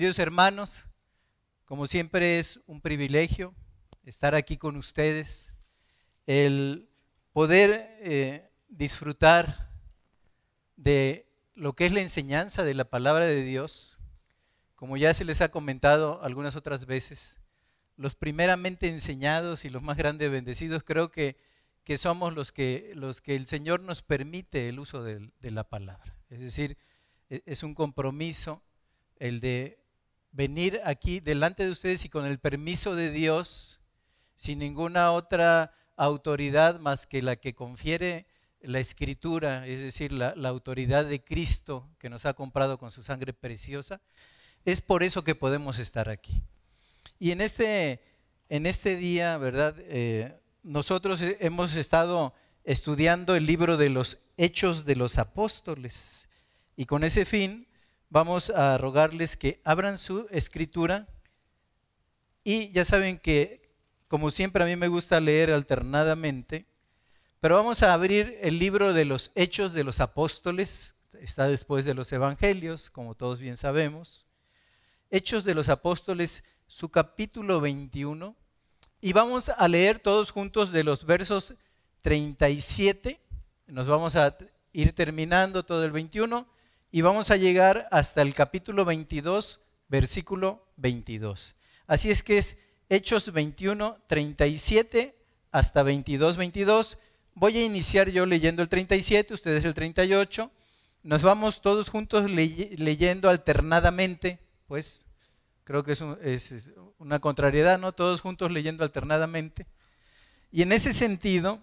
Queridos hermanos, como siempre es un privilegio estar aquí con ustedes, el poder eh, disfrutar de lo que es la enseñanza de la palabra de Dios. Como ya se les ha comentado algunas otras veces, los primeramente enseñados y los más grandes bendecidos creo que, que somos los que, los que el Señor nos permite el uso de, de la palabra. Es decir, e, es un compromiso el de venir aquí delante de ustedes y con el permiso de Dios, sin ninguna otra autoridad más que la que confiere la escritura, es decir, la, autoridad de Cristo que nos ha comprado con su sangre preciosa, es por eso que podemos estar aquí. Y en este, en este día, ¿verdad? Eh, nosotros hemos estado estudiando el libro de los Hechos de los Apóstoles y con ese fin vamos a rogarles que abran su escritura. Y ya saben que, como siempre a mí me gusta leer alternadamente, pero vamos a abrir el libro de los Hechos de los Apóstoles, está después de los Evangelios, como todos bien sabemos. Hechos de los Apóstoles su capítulo 21 y vamos a leer todos juntos de los versos 37, nos vamos a ir terminando todo el 21 y vamos a llegar hasta el capítulo 22, versículo 22. Así es que es Hechos 21, 37 hasta 22, 22. Voy a iniciar yo leyendo el 37, ustedes el 38. Nos vamos todos juntos leyendo alternadamente, pues Creo que es, una contrariedad, ¿no? Todos juntos leyendo alternadamente. Y en ese sentido,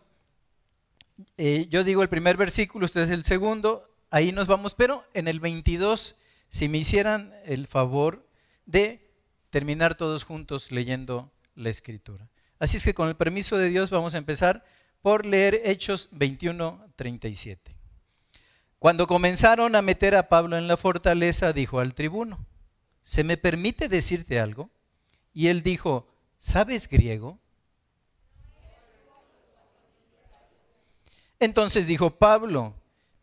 eh, yo digo el primer versículo, ustedes el segundo, ahí nos vamos, pero en el 22, si me hicieran el favor de terminar todos juntos leyendo la escritura. Así es que con el permiso de Dios vamos a empezar por leer Hechos 21, 37. Cuando comenzaron a meter a Pablo en la fortaleza, dijo al tribuno, ¿se me permite decirte algo? Y él dijo, ¿sabes griego? Entonces dijo Pablo,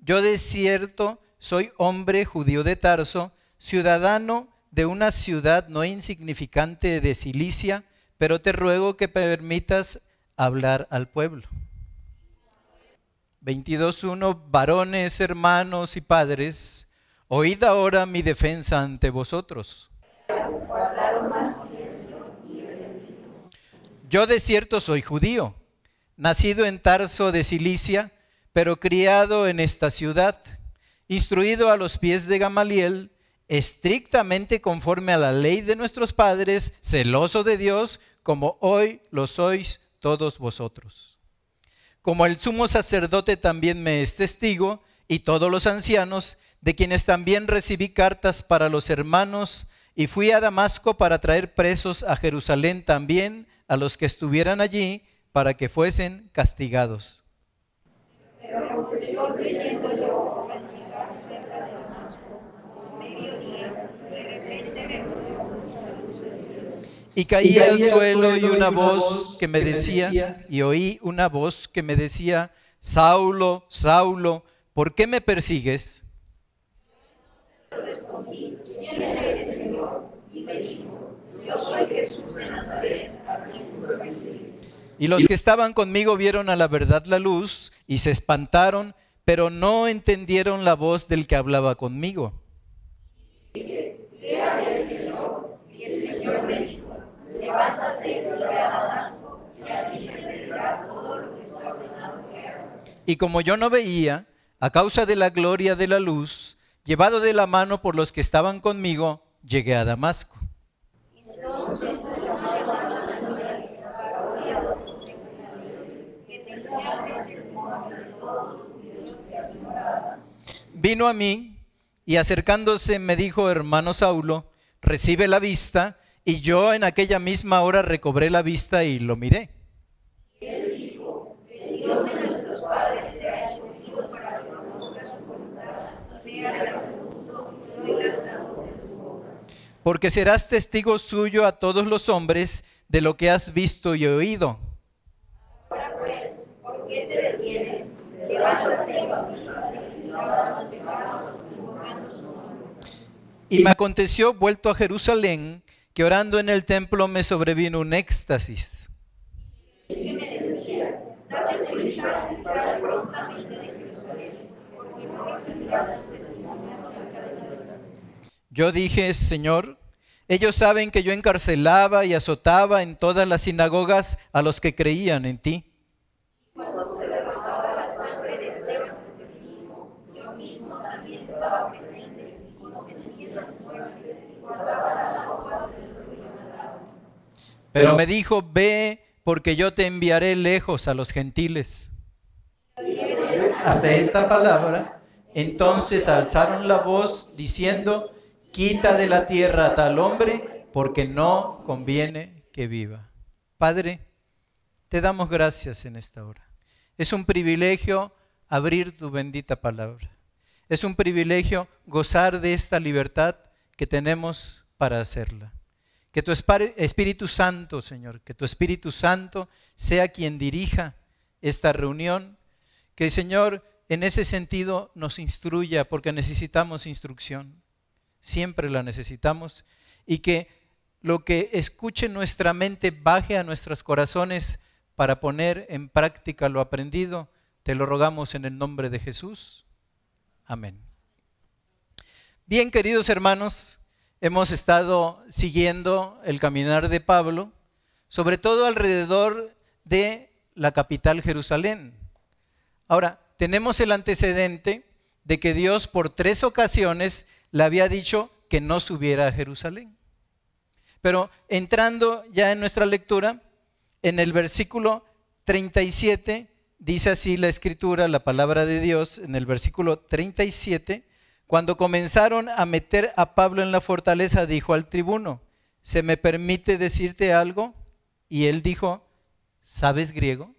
yo de cierto soy hombre judío de Tarso, ciudadano de una ciudad no insignificante de Cilicia, pero te ruego que permitas hablar al pueblo. 22.1 Varones, hermanos y padres, Oíd ahora mi defensa ante vosotros. Yo de cierto soy judío, nacido en Tarso de Cilicia, pero criado en esta ciudad, instruido a los pies de Gamaliel, estrictamente conforme a la ley de nuestros padres, celoso de Dios, como hoy lo sois todos vosotros. Como el sumo sacerdote también me es testigo, y todos los ancianos, de quienes también recibí cartas para los hermanos, y fui a Damasco para traer presos a Jerusalén también a los que estuvieran allí, para que fuesen castigados. Y caí al suelo y una voz que me decía, y oí una voz que me decía, Saulo, Saulo, ¿por qué me persigues? Respondí, ¿quién eres, Señor? Y me dijo, yo soy Jesús de Nazaret, a quien Y los que estaban conmigo vieron a la verdad la luz y se espantaron, pero no entendieron la voz del que hablaba conmigo. Y como yo no veía, a causa de la gloria de la luz, llevado de la mano por los que estaban conmigo, llegué a Damasco. Vino a mí y acercándose me dijo, hermano Saulo, recibe la vista, y yo en aquella misma hora recobré la vista y lo miré. porque serás testigo suyo a todos los hombres de lo que has visto y oído. Ahora pues, ¿por qué te detienes? Levántate y Y me aconteció, vuelto a Jerusalén, que orando en el templo me sobrevino un éxtasis. Yo dije, Señor, ellos saben que yo encarcelaba y azotaba en todas las sinagogas a los que creían en ti. Pero me dijo, ve porque yo te enviaré lejos a los gentiles. Hasta esta palabra, entonces alzaron la voz diciendo, quita de la tierra a tal hombre, porque no conviene que viva. Padre, te damos gracias en esta hora. Es un privilegio abrir tu bendita palabra. Es un privilegio gozar de esta libertad que tenemos para hacerla. Que tu Espíritu Santo, Señor, que tu Espíritu Santo sea quien dirija esta reunión. Que, Señor, en ese sentido nos instruya porque necesitamos instrucción siempre la necesitamos, y que lo que escuche nuestra mente baje a nuestros corazones para poner en práctica lo aprendido. Te lo rogamos en el nombre de Jesús. Amén. Bien, queridos hermanos, hemos estado siguiendo el caminar de Pablo, sobre todo alrededor de la capital Jerusalén. Ahora, tenemos el antecedente de que Dios por tres ocasiones le había dicho que no subiera a Jerusalén. Pero entrando ya en nuestra lectura, en el versículo 37, dice así la escritura, la palabra de Dios, en el versículo 37, cuando comenzaron a meter a Pablo en la fortaleza, dijo al tribuno, ¿se me permite decirte algo? Y él dijo, ¿sabes griego?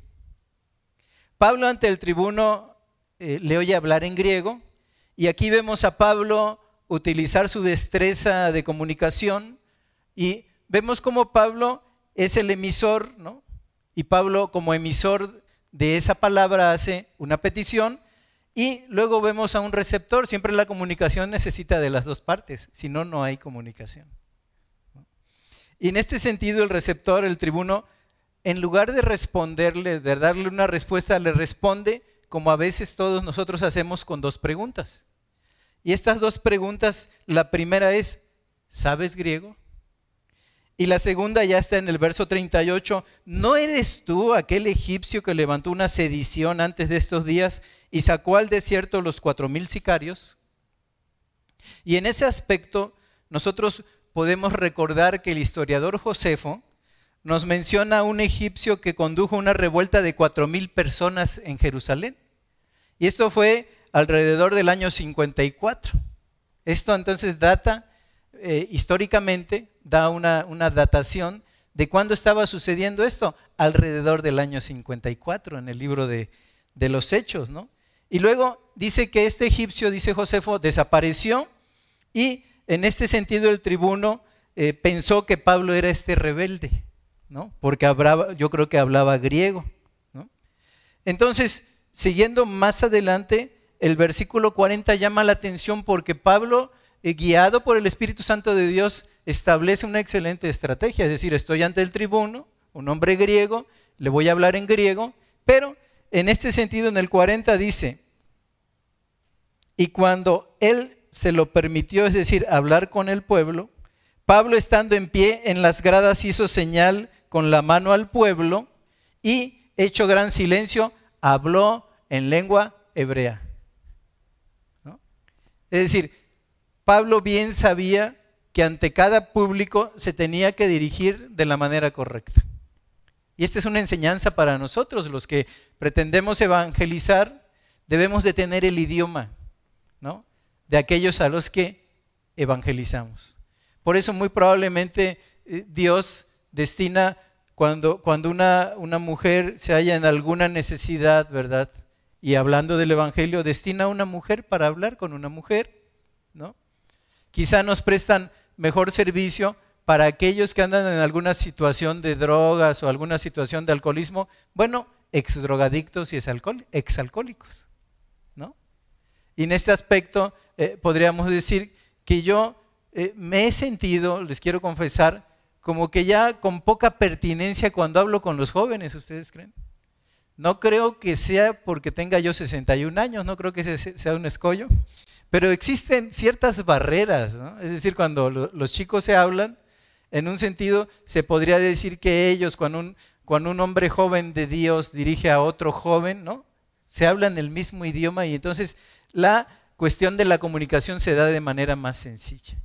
Pablo ante el tribuno eh, le oye hablar en griego y aquí vemos a Pablo utilizar su destreza de comunicación y vemos como Pablo es el emisor, ¿no? Y Pablo como emisor de esa palabra hace una petición y luego vemos a un receptor. Siempre la comunicación necesita de las dos partes, si no, no hay comunicación. Y en este sentido el receptor, el tribuno, en lugar de responderle, de darle una respuesta, le responde como a veces todos nosotros hacemos con dos preguntas. Y estas dos preguntas, la primera es, ¿sabes griego? Y la segunda ya está en el verso 38, ¿no eres tú aquel egipcio que levantó una sedición antes de estos días y sacó al desierto los cuatro mil sicarios? Y en ese aspecto nosotros podemos recordar que el historiador Josefo nos menciona a un egipcio que condujo una revuelta de cuatro mil personas en Jerusalén. Y esto fue alrededor del año 54. Esto entonces data, eh, históricamente, da una, datación de cuándo estaba sucediendo esto, alrededor del año 54 en el libro de, los Hechos, ¿no? Y luego dice que este egipcio, dice Josefo, desapareció y en este sentido el tribuno eh, pensó que Pablo era este rebelde, ¿no? Porque yo creo que hablaba griego, ¿no? Entonces, siguiendo más adelante, el versículo 40 llama la atención porque Pablo, eh, guiado por el Espíritu Santo de Dios, establece una excelente estrategia. Es decir, estoy ante el tribuno, un hombre griego, le voy a hablar en griego, pero en este sentido, en el 40 dice, y cuando él se lo permitió, es decir, hablar con el pueblo, Pablo estando en pie en las gradas hizo señal con la mano al pueblo y, hecho gran silencio, habló en lengua hebrea. Es decir, Pablo bien sabía que ante cada público se tenía que dirigir de la manera correcta. Y esta es una enseñanza para nosotros, los que pretendemos evangelizar, debemos de tener el idioma, ¿no? De aquellos a los que evangelizamos. Por eso muy probablemente eh, Dios destina cuando, cuando una, una mujer se halla en alguna necesidad, ¿verdad? y hablando del Evangelio, destina a una mujer para hablar con una mujer, ¿no? Quizá nos prestan mejor servicio para aquellos que andan en alguna situación de drogas o alguna situación de alcoholismo, bueno, ex drogadictos y exalcohólicos, ¿no? Y en este aspecto eh, podríamos decir que yo eh, me he sentido, les quiero confesar, como que ya con poca pertinencia cuando hablo con los jóvenes, ¿ustedes creen? No creo que sea porque tenga yo 61 años, no creo que sea un escollo, pero existen ciertas barreras, ¿no? Es decir, cuando los chicos se hablan, en un sentido se podría decir que ellos, cuando un, cuando un hombre joven de Dios dirige a otro joven, ¿no? Se hablan el mismo idioma y entonces la cuestión de la comunicación se da de manera más sencilla.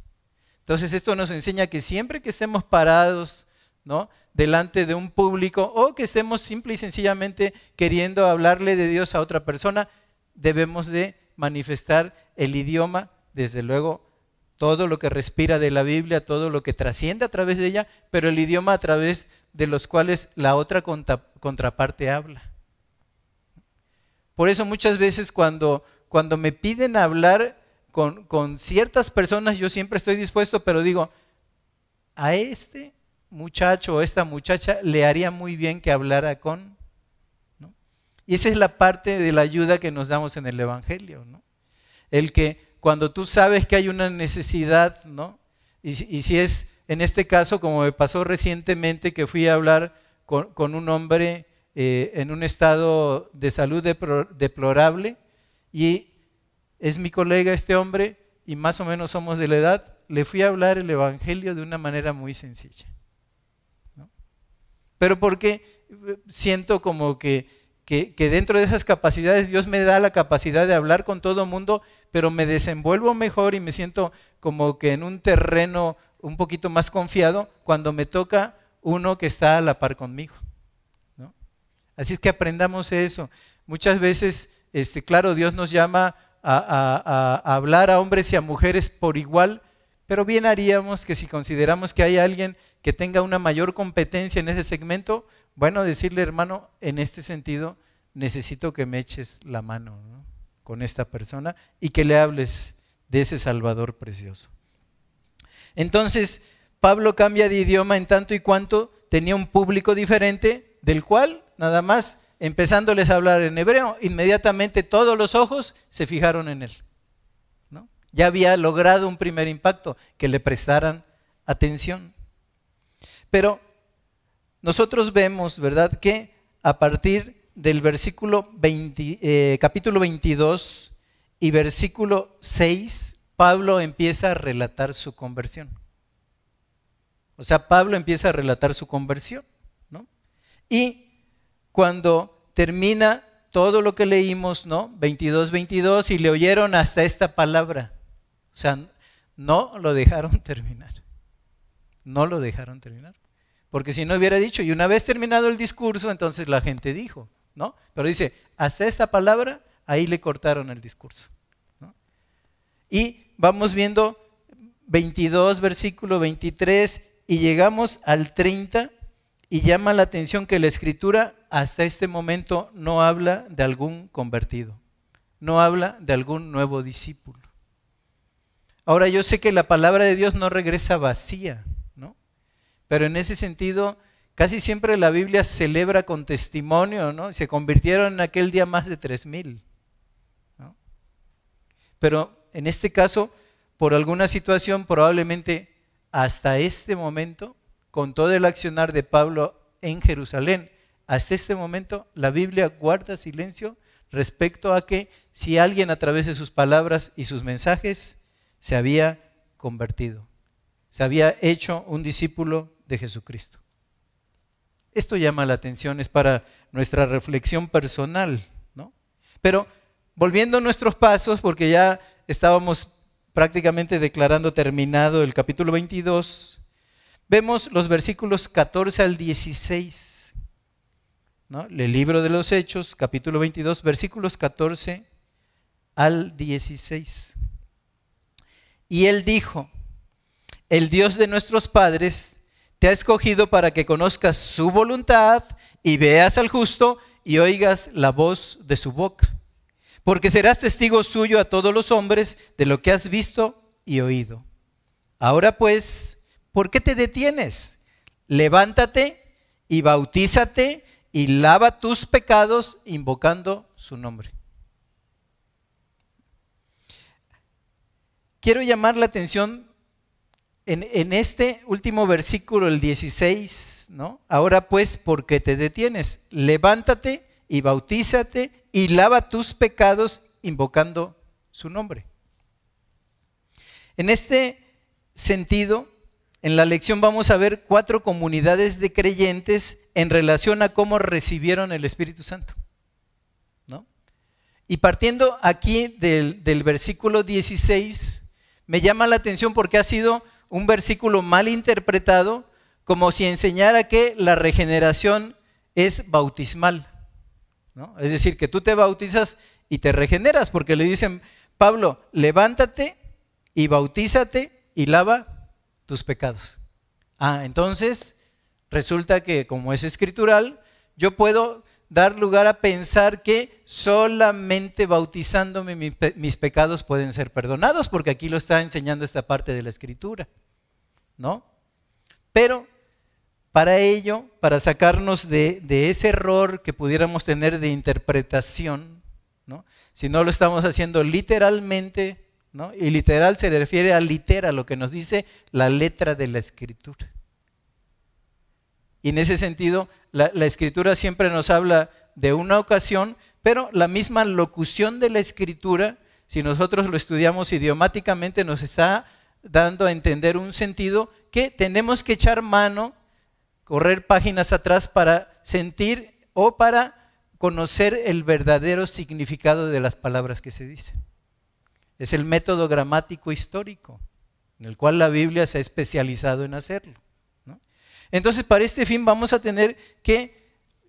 Entonces esto nos enseña que siempre que estemos parados ¿no? delante de un público o que estemos simple y sencillamente queriendo hablarle de Dios a otra persona, debemos de manifestar el idioma, desde luego todo lo que respira de la Biblia, todo lo que trasciende a través de ella, pero el idioma a través de los cuales la otra contraparte habla. Por eso muchas veces cuando, cuando me piden hablar con, ciertas personas yo siempre estoy dispuesto, pero digo, a este muchacho o esta muchacha le haría muy bien que hablara con. Y esa es la parte de la ayuda que nos damos en el Evangelio. ¿no? El que cuando tú sabes que hay una necesidad, ¿no? y, si es en este caso, como me pasó recientemente, que fui a hablar con, un hombre eh, en un estado de salud deplorable y es mi colega este hombre y más o menos somos de la edad, le fui a hablar el Evangelio de una manera muy sencilla. Pero porque siento como que, que, dentro de esas capacidades Dios me da la capacidad de hablar con todo mundo, pero me desenvuelvo mejor y me siento como que en un terreno un poquito más confiado cuando me toca uno que está a la par conmigo. Así es que aprendamos eso. Muchas veces, este, claro, Dios nos llama a, hablar a hombres y a mujeres por igual, pero bien haríamos que si consideramos que hay alguien que tenga una mayor competencia en ese segmento, bueno, decirle, hermano, en este sentido, necesito que me eches la mano con esta persona y que le hables de ese Salvador precioso. Entonces, Pablo cambia de idioma en tanto y cuanto tenía un público diferente, del cual nada más empezándoles a hablar en hebreo, inmediatamente todos los ojos se fijaron en él. Ya había logrado un primer impacto, que le prestaran atención. Pero nosotros vemos, ¿verdad?, que a partir del versículo 20, eh, capítulo 22 y versículo 6, Pablo empieza a relatar su conversión. O sea, Pablo empieza a relatar su conversión. ¿no? Y cuando termina todo lo que leímos, ¿no? 22, 22, y le oyeron hasta esta palabra. O sea, no lo dejaron terminar. No lo dejaron terminar. Porque si no hubiera dicho, y una vez terminado el discurso, entonces la gente dijo, ¿no? Pero dice, hasta esta palabra, ahí le cortaron el discurso. Y vamos viendo 22, versículo 23, y llegamos al 30, y llama la atención que la escritura hasta este momento no habla de algún convertido, no habla de algún nuevo discípulo. Ahora yo sé que la palabra de Dios no regresa vacía. Pero en ese sentido, casi siempre la Biblia celebra con testimonio, ¿no? Se convirtieron en aquel día más de tres mil. ¿no? Pero en este caso, por alguna situación, probablemente hasta este momento, con todo el accionar de Pablo en Jerusalén, hasta este momento la Biblia guarda silencio respecto a que si alguien a través de sus palabras y sus mensajes se había convertido, se había hecho un discípulo de Jesucristo. Esto llama la atención, es para nuestra reflexión personal, ¿no? Pero volviendo a nuestros pasos, porque ya estábamos prácticamente declarando terminado el capítulo 22, vemos los versículos 14 al 16. ¿no? El libro de los Hechos, capítulo 22, versículos 14 al 16. Y él dijo, el Dios de nuestros padres te ha escogido para que conozcas su voluntad y veas al justo y oigas la voz de su boca. Porque serás testigo suyo a todos los hombres de lo que has visto y oído. Ahora pues, ¿por qué te detienes? Levántate y bautízate y lava tus pecados invocando su nombre. Quiero llamar la atención en, este último versículo, el 16, ¿no? Ahora pues, ¿por qué te detienes? Levántate y bautízate y lava tus pecados invocando su nombre. En este sentido, en la lección vamos a ver cuatro comunidades de creyentes en relación a cómo recibieron el Espíritu Santo. ¿no? Y partiendo aquí del, del versículo 16, me llama la atención porque ha sido un versículo mal interpretado como si enseñara que la regeneración es bautismal. ¿no? Es decir, que tú te bautizas y te regeneras, porque le dicen, Pablo, levántate y bautízate y lava tus pecados. Ah, entonces resulta que como es escritural, yo puedo dar lugar a pensar que solamente bautizándome mis pecados pueden ser perdonados, porque aquí lo está enseñando esta parte de la escritura, ¿no? Pero para ello, para sacarnos de, ese error que pudiéramos tener de interpretación, ¿no? si no lo estamos haciendo literalmente, ¿no? y literal se refiere a litera, lo que nos dice la letra de la escritura. Y en ese sentido, la, escritura siempre nos habla de una ocasión, pero la misma locución de la escritura, si nosotros lo estudiamos idiomáticamente, nos está dando a entender un sentido que tenemos que echar mano, correr páginas atrás para sentir o para conocer el verdadero significado de las palabras que se dicen. Es el método gramático histórico, en el cual la Biblia se ha especializado en hacerlo. Entonces, para este fin vamos a tener que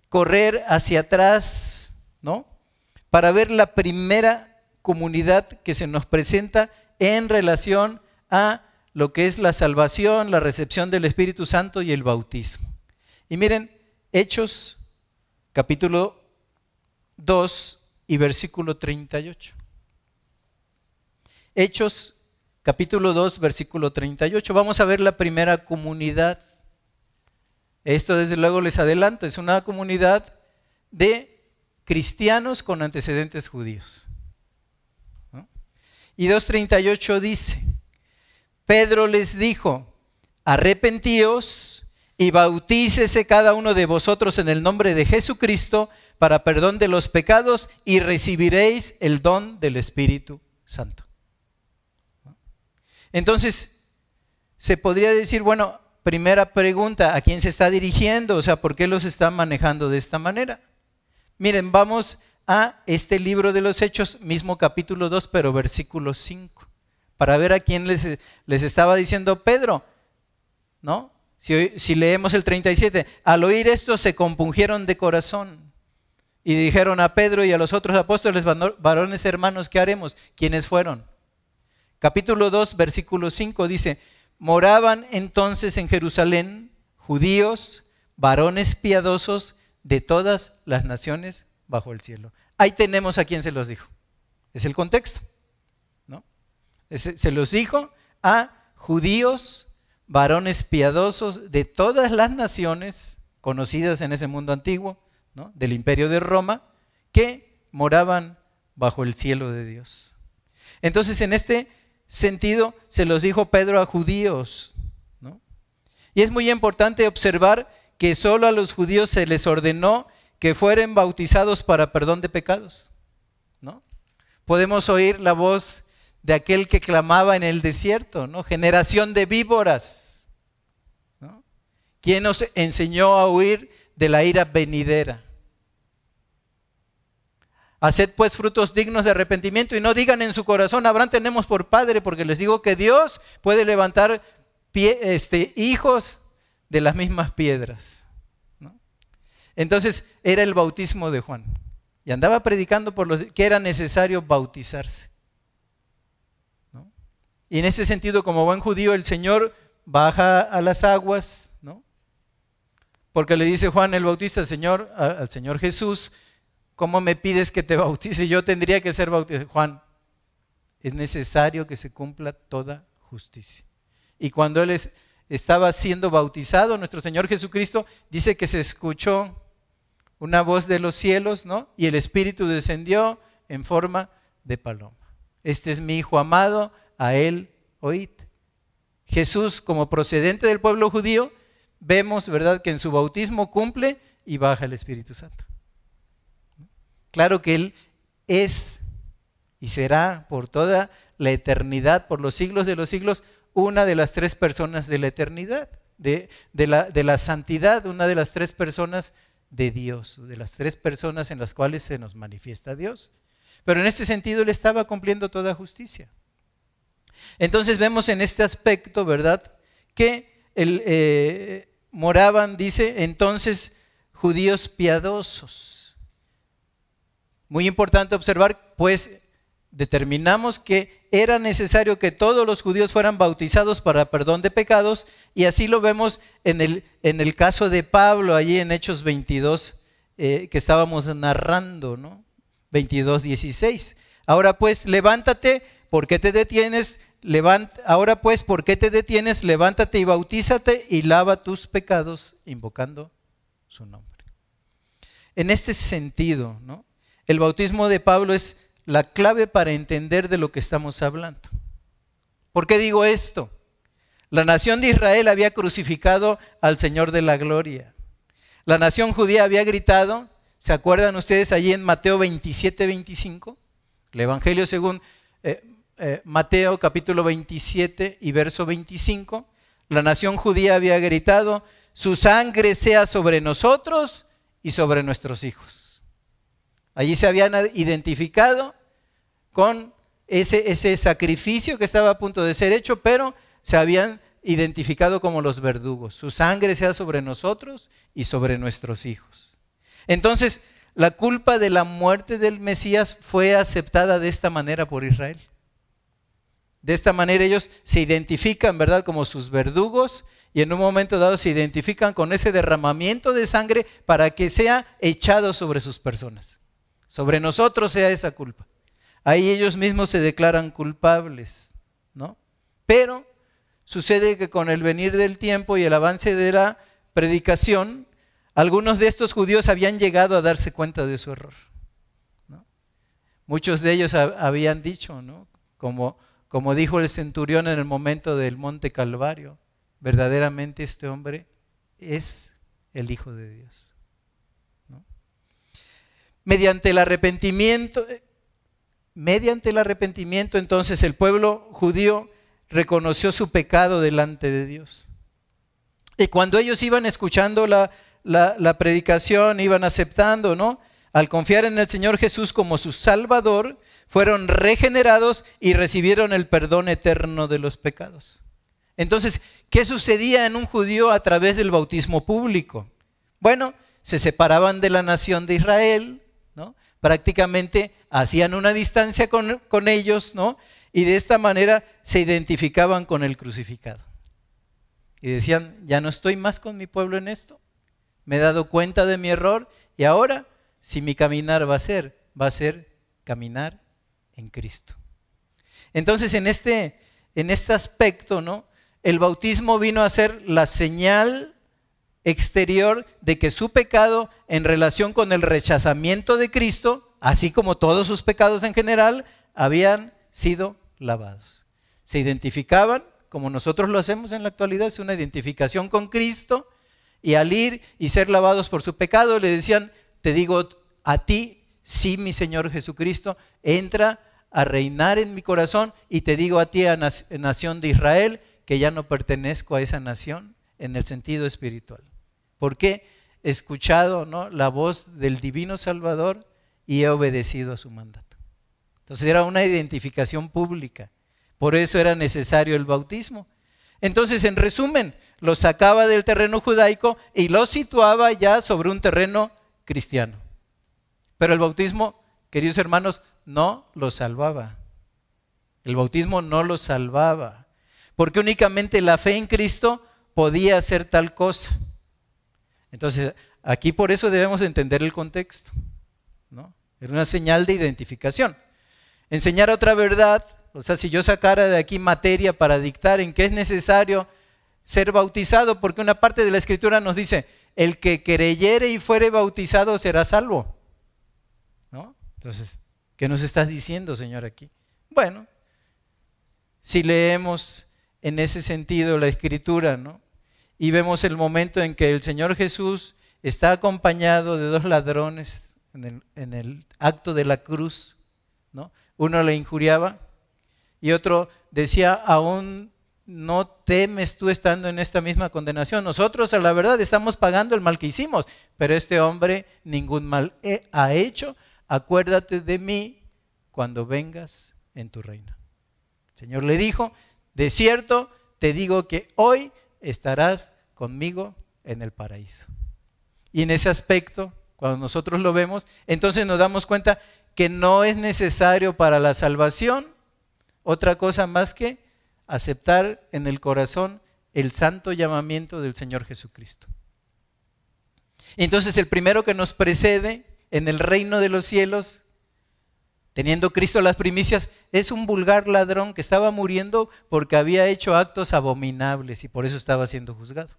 correr hacia atrás, ¿no? Para ver la primera comunidad que se nos presenta en relación a lo que es la salvación, la recepción del Espíritu Santo y el bautismo. Y miren, Hechos capítulo 2 y versículo 38. Hechos capítulo 2, versículo 38. Vamos a ver la primera comunidad. Esto desde luego les adelanto, es una comunidad de cristianos con antecedentes judíos. Y 2.38 dice, Pedro les dijo, arrepentíos y bautícese cada uno de vosotros en el nombre de Jesucristo para perdón de los pecados y recibiréis el don del Espíritu Santo. Entonces, se podría decir, bueno, primera pregunta, ¿a quién se está dirigiendo? O sea, ¿por qué los está manejando de esta manera? Miren, vamos a este libro de los Hechos, mismo capítulo 2, pero versículo 5, para ver a quién les, les estaba diciendo Pedro, ¿no? Si, si, leemos el 37, al oír esto se compungieron de corazón y dijeron a Pedro y a los otros apóstoles, varones hermanos, ¿qué haremos? ¿Quiénes fueron? Capítulo 2, versículo 5 dice, moraban entonces en Jerusalén judíos, varones piadosos de todas las naciones bajo el cielo. Ahí tenemos a quien se los dijo. Es el contexto. Se los dijo a judíos, varones piadosos de todas las naciones conocidas en ese mundo antiguo, del imperio de Roma, que moraban bajo el cielo de Dios. Entonces, en este sentido se los dijo Pedro a judíos. Y es muy importante observar que solo a los judíos se les ordenó que fueran bautizados para perdón de pecados. ¿no? Podemos oír la voz de aquel que clamaba en el desierto, ¿no? generación de víboras. ¿no? ¿Quién nos enseñó a huir de la ira venidera? Haced pues frutos dignos de arrepentimiento y no digan en su corazón, Abraham tenemos por padre, porque les digo que Dios puede levantar este, hijos de las mismas piedras. Entonces era el bautismo de Juan. Y andaba predicando por los, que era necesario bautizarse. Y en ese sentido, como buen judío, el Señor baja a las aguas, ¿no? Porque le dice Juan el Bautista Señor, al Señor Jesús, ¿Cómo me pides que te bautice? Yo tendría que ser bautizado. Juan, es necesario que se cumpla toda justicia. Y cuando él estaba siendo bautizado, nuestro Señor Jesucristo dice que se escuchó una voz de los cielos, ¿no? Y el Espíritu descendió en forma de paloma. Este es mi Hijo amado, a él oíd. Jesús como procedente del pueblo judío, vemos, ¿verdad?, que en su bautismo cumple y baja el Espíritu Santo. Claro que Él es y será por toda la eternidad, por los siglos de los siglos, una de las tres personas de la eternidad, de, la, de la santidad, una de las tres personas de Dios, de las tres personas en las cuales se nos manifiesta Dios. Pero en este sentido Él estaba cumpliendo toda justicia. Entonces vemos en este aspecto, ¿verdad? Que el, eh, moraban, dice, entonces judíos piadosos. Muy importante observar, pues determinamos que era necesario que todos los judíos fueran bautizados para perdón de pecados y así lo vemos en el, en el caso de Pablo, allí en Hechos 22, eh, que estábamos narrando, ¿no? 22, 16. Ahora pues, levántate, ¿por qué te detienes? ahora pues, ¿por qué te detienes? Levántate y bautízate y lava tus pecados invocando su nombre. En este sentido, ¿no? el bautismo de Pablo es la clave para entender de lo que estamos hablando. ¿Por qué digo esto? La nación de Israel había crucificado al Señor de la gloria. La nación judía había gritado, ¿se acuerdan ustedes allí en Mateo 27, 25? El Evangelio según eh, eh, Mateo capítulo 27 y verso 25, la nación judía había gritado, su sangre sea sobre nosotros y sobre nuestros hijos. Allí se habían identificado con ese, ese sacrificio que estaba a punto de ser hecho, pero se habían identificado como los verdugos. Su sangre sea sobre nosotros y sobre nuestros hijos. Entonces, la culpa de la muerte del Mesías fue aceptada de esta manera por Israel. De esta manera ellos se identifican, ¿verdad?, como sus verdugos y en un momento dado se identifican con ese derramamiento de sangre para que sea echado sobre sus personas. Sobre nosotros sea esa culpa. Ahí ellos mismos se declaran culpables, ¿no? Pero sucede que con el venir del tiempo y el avance de la predicación, algunos de estos judíos habían llegado a darse cuenta de su error. Muchos de ellos habían dicho, ¿no? Como como dijo el centurión en el momento del monte Calvario, verdaderamente este hombre es el Hijo de Dios. Mediante el arrepentimiento, mediante el arrepentimiento entonces el pueblo judío reconoció su pecado delante de Dios. Y cuando ellos iban escuchando la, la predicación, iban aceptando, ¿no? Al confiar en el Señor Jesús como su Salvador, fueron regenerados y recibieron el perdón eterno de los pecados. Entonces, ¿qué sucedía en un judío a través del bautismo público? Bueno, se separaban de la nación de Israel, ¿no? prácticamente hacían una distancia con, con ellos, ¿no? y de esta manera se identificaban con el crucificado. Y decían, ya no estoy más con mi pueblo en esto, me he dado cuenta de mi error y ahora, si mi caminar va a ser, va a ser caminar en Cristo. Entonces, en este, en este aspecto, ¿no? El bautismo vino a ser la señal exterior de que su pecado en relación con el rechazamiento de Cristo, así como todos sus pecados en general, habían sido lavados. Se identificaban, como nosotros lo hacemos en la actualidad, es una identificación con Cristo, y al ir y ser lavados por su pecado, le decían, te digo a ti, sí, mi Señor Jesucristo, entra a reinar en mi corazón y te digo a ti, a nación de Israel, que ya no pertenezco a esa nación en el sentido espiritual. Porque he escuchado ¿no? la voz del divino Salvador y he obedecido a su mandato. Entonces era una identificación pública. Por eso era necesario el bautismo. Entonces, en resumen, lo sacaba del terreno judaico y lo situaba ya sobre un terreno cristiano. Pero el bautismo, queridos hermanos, no lo salvaba. El bautismo no lo salvaba. Porque únicamente la fe en Cristo podía hacer tal cosa. Entonces, aquí por eso debemos entender el contexto. ¿no? Era una señal de identificación. Enseñar otra verdad, o sea, si yo sacara de aquí materia para dictar en qué es necesario ser bautizado, porque una parte de la escritura nos dice, el que creyere y fuere bautizado será salvo. Entonces, ¿qué nos estás diciendo, Señor, aquí? Bueno, si leemos en ese sentido la escritura, ¿no? Y vemos el momento en que el Señor Jesús está acompañado de dos ladrones en el, acto de la cruz, ¿no? Uno le injuriaba y otro decía, aún no temes tú estando en esta misma condenación. Nosotros a la verdad estamos pagando el mal que hicimos, pero este hombre ningún mal ha hecho. Acuérdate de mí cuando vengas en tu reino. El Señor le dijo, de cierto te digo que hoy estarás conmigo en el paraíso. Y en ese aspecto, cuando nosotros lo vemos, entonces nos damos cuenta que no es necesario para la salvación otra cosa más que aceptar en el corazón el santo llamamiento del Señor Jesucristo. Entonces el primero que nos precede en el reino de los cielos, teniendo Cristo las primicias, es un vulgar ladrón que estaba muriendo porque había hecho actos abominables y por eso estaba siendo juzgado.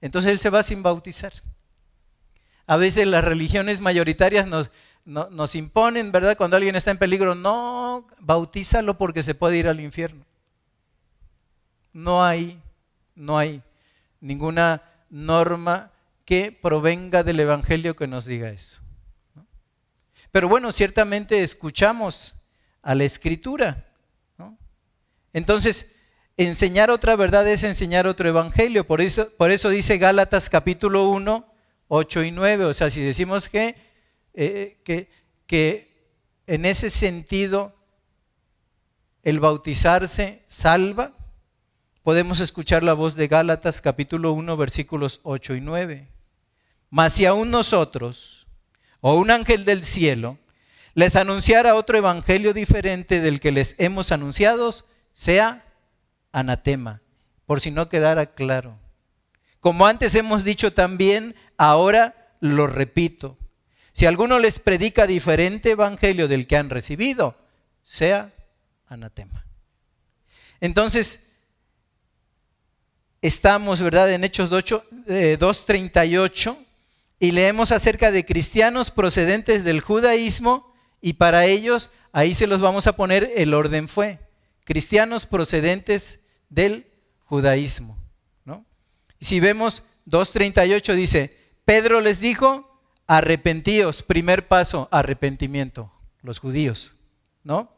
Entonces él se va sin bautizar. A veces las religiones mayoritarias nos, nos imponen, ¿verdad? Cuando alguien está en peligro, no, bautízalo porque se puede ir al infierno. No hay, no hay ninguna norma que provenga del Evangelio que nos diga eso. Pero bueno, ciertamente escuchamos a la Escritura. Entonces, enseñar otra verdad es enseñar otro Evangelio. Por eso, por eso dice Gálatas capítulo 1, 8 y 9. O sea, si decimos que, eh, que, que en ese sentido el bautizarse salva, podemos escuchar la voz de Gálatas capítulo 1 versículos 8 y 9. Mas si aún nosotros, o un ángel del cielo, les anunciara otro evangelio diferente del que les hemos anunciado, sea anatema, por si no quedara claro. Como antes hemos dicho también, ahora lo repito. Si alguno les predica diferente evangelio del que han recibido, sea anatema. Entonces, estamos, ¿verdad?, en Hechos 2.38 eh, y leemos acerca de cristianos procedentes del judaísmo y para ellos ahí se los vamos a poner, el orden fue, cristianos procedentes del judaísmo. ¿no? Si vemos 2.38 dice, Pedro les dijo, arrepentíos, primer paso, arrepentimiento, los judíos, ¿no?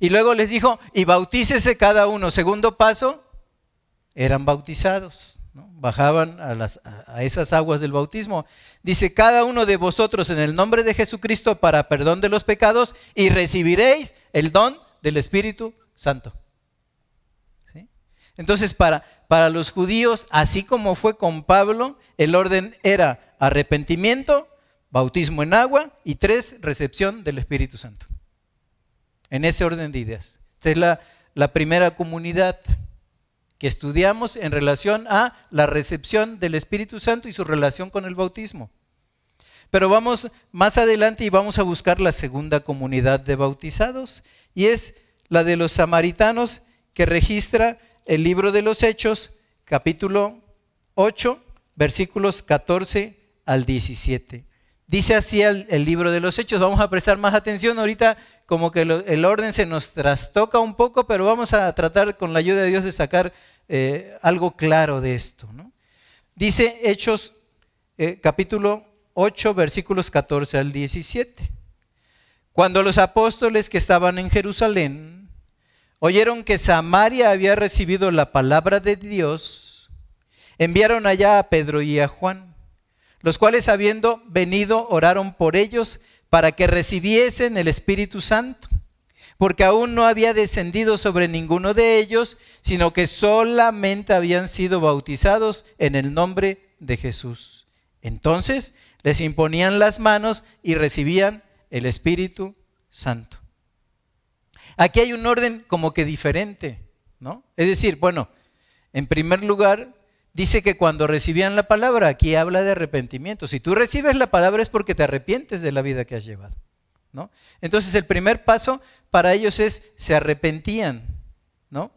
Y luego les dijo, y bautícese cada uno, segundo paso, eran bautizados, bajaban a, esas aguas del bautismo. Dice, cada uno de vosotros en el nombre de Jesucristo para perdón de los pecados y recibiréis el don del Espíritu Santo. Entonces, para, para los judíos, así como fue con Pablo, el orden era arrepentimiento, bautismo en agua y tres, recepción del Espíritu Santo. En ese orden de ideas. Esta es la, la primera comunidad que estudiamos en relación a la recepción del Espíritu Santo y su relación con el bautismo. Pero vamos más adelante y vamos a buscar la segunda comunidad de bautizados y es la de los samaritanos que registra el libro de los Hechos, capítulo 8, versículos 14 al 17. Dice así el, libro de los Hechos, vamos a prestar más atención ahorita, como que el orden se nos trastoca un poco, pero vamos a tratar con la ayuda de Dios de sacar eh, algo claro de esto. Dice Hechos eh, capítulo 8, versículos 14 al 17. Cuando los apóstoles que estaban en Jerusalén oyeron que Samaria había recibido la palabra de Dios, enviaron allá a Pedro y a Juan los cuales habiendo venido oraron por ellos para que recibiesen el Espíritu Santo, porque aún no había descendido sobre ninguno de ellos, sino que solamente habían sido bautizados en el nombre de Jesús. Entonces les imponían las manos y recibían el Espíritu Santo. Aquí hay un orden como que diferente, ¿no? Es decir, bueno, en primer lugar, dice que cuando recibían la palabra, aquí habla de arrepentimiento. Si tú recibes la palabra es porque te arrepientes de la vida que has llevado. ¿no? Entonces el primer paso para ellos es se arrepentían. ¿no?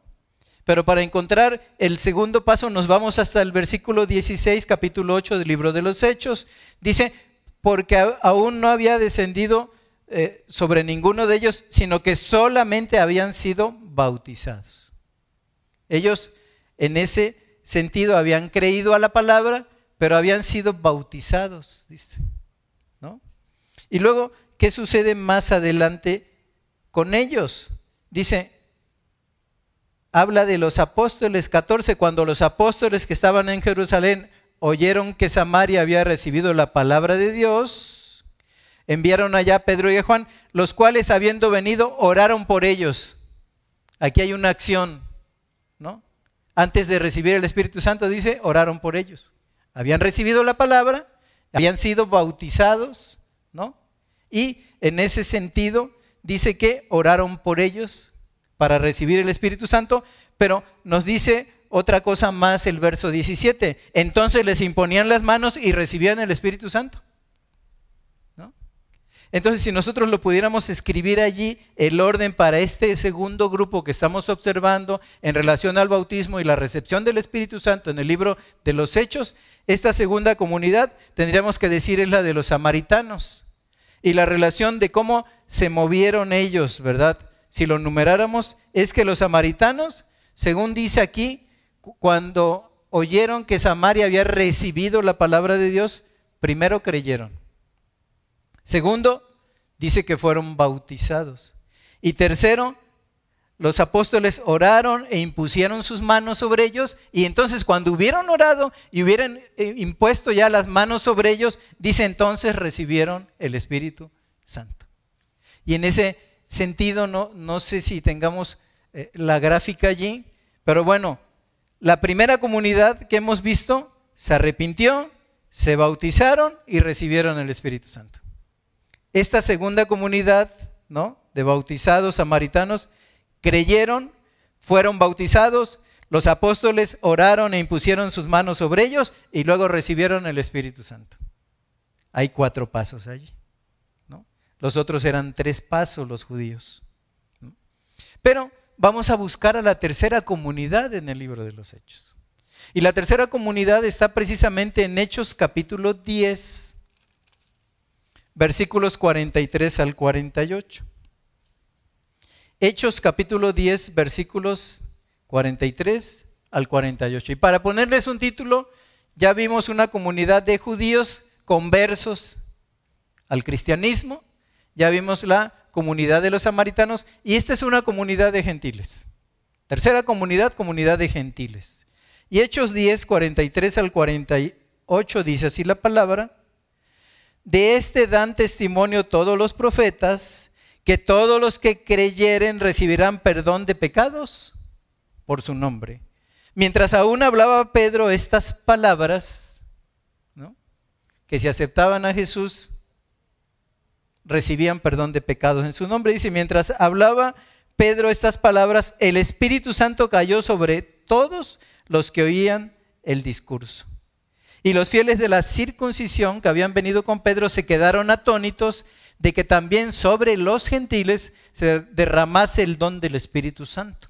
Pero para encontrar el segundo paso nos vamos hasta el versículo 16, capítulo 8 del libro de los Hechos. Dice, porque aún no había descendido eh, sobre ninguno de ellos, sino que solamente habían sido bautizados. Ellos en ese sentido habían creído a la palabra, pero habían sido bautizados, dice. ¿no? Y luego, ¿qué sucede más adelante con ellos? Dice, habla de los apóstoles 14, cuando los apóstoles que estaban en Jerusalén oyeron que Samaria había recibido la palabra de Dios, enviaron allá a Pedro y a Juan, los cuales habiendo venido oraron por ellos. Aquí hay una acción. Antes de recibir el Espíritu Santo dice, oraron por ellos. Habían recibido la palabra, habían sido bautizados, ¿no? Y en ese sentido dice que oraron por ellos para recibir el Espíritu Santo, pero nos dice otra cosa más el verso 17. Entonces les imponían las manos y recibían el Espíritu Santo. Entonces, si nosotros lo pudiéramos escribir allí, el orden para este segundo grupo que estamos observando en relación al bautismo y la recepción del Espíritu Santo en el libro de los Hechos, esta segunda comunidad tendríamos que decir es la de los samaritanos. Y la relación de cómo se movieron ellos, ¿verdad? si lo numeráramos, es que los samaritanos, según dice aquí, cuando oyeron que Samaria había recibido la palabra de Dios, primero creyeron. Segundo, dice que fueron bautizados. Y tercero, los apóstoles oraron e impusieron sus manos sobre ellos y entonces cuando hubieron orado y hubieran eh, impuesto ya las manos sobre ellos, dice entonces recibieron el Espíritu Santo. Y en ese sentido, no, no sé si tengamos eh, la gráfica allí, pero bueno, la primera comunidad que hemos visto se arrepintió, se bautizaron y recibieron el Espíritu Santo. Esta segunda comunidad, ¿no? De bautizados samaritanos, creyeron, fueron bautizados, los apóstoles oraron e impusieron sus manos sobre ellos y luego recibieron el Espíritu Santo. Hay cuatro pasos allí. Los otros eran tres pasos los judíos. Pero vamos a buscar a la tercera comunidad en el libro de los Hechos. Y la tercera comunidad está precisamente en Hechos capítulo 10, versículos 43 al 48. Hechos capítulo 10, versículos 43 al 48. Y para ponerles un título, ya vimos una comunidad de judíos conversos al cristianismo ya vimos la comunidad de los samaritanos y esta es una comunidad de gentiles. Tercera comunidad, comunidad de gentiles. Y Hechos 10, 43 al 48 dice así la palabra. De este dan testimonio todos los profetas, que todos los que creyeren recibirán perdón de pecados por su nombre. Mientras aún hablaba Pedro estas palabras, que si aceptaban a Jesús, recibían perdón de pecados en su nombre. Dice, mientras hablaba Pedro estas palabras, el Espíritu Santo cayó sobre todos los que oían el discurso. Y los fieles de la circuncisión que habían venido con Pedro se quedaron atónitos de que también sobre los gentiles se derramase el don del Espíritu Santo.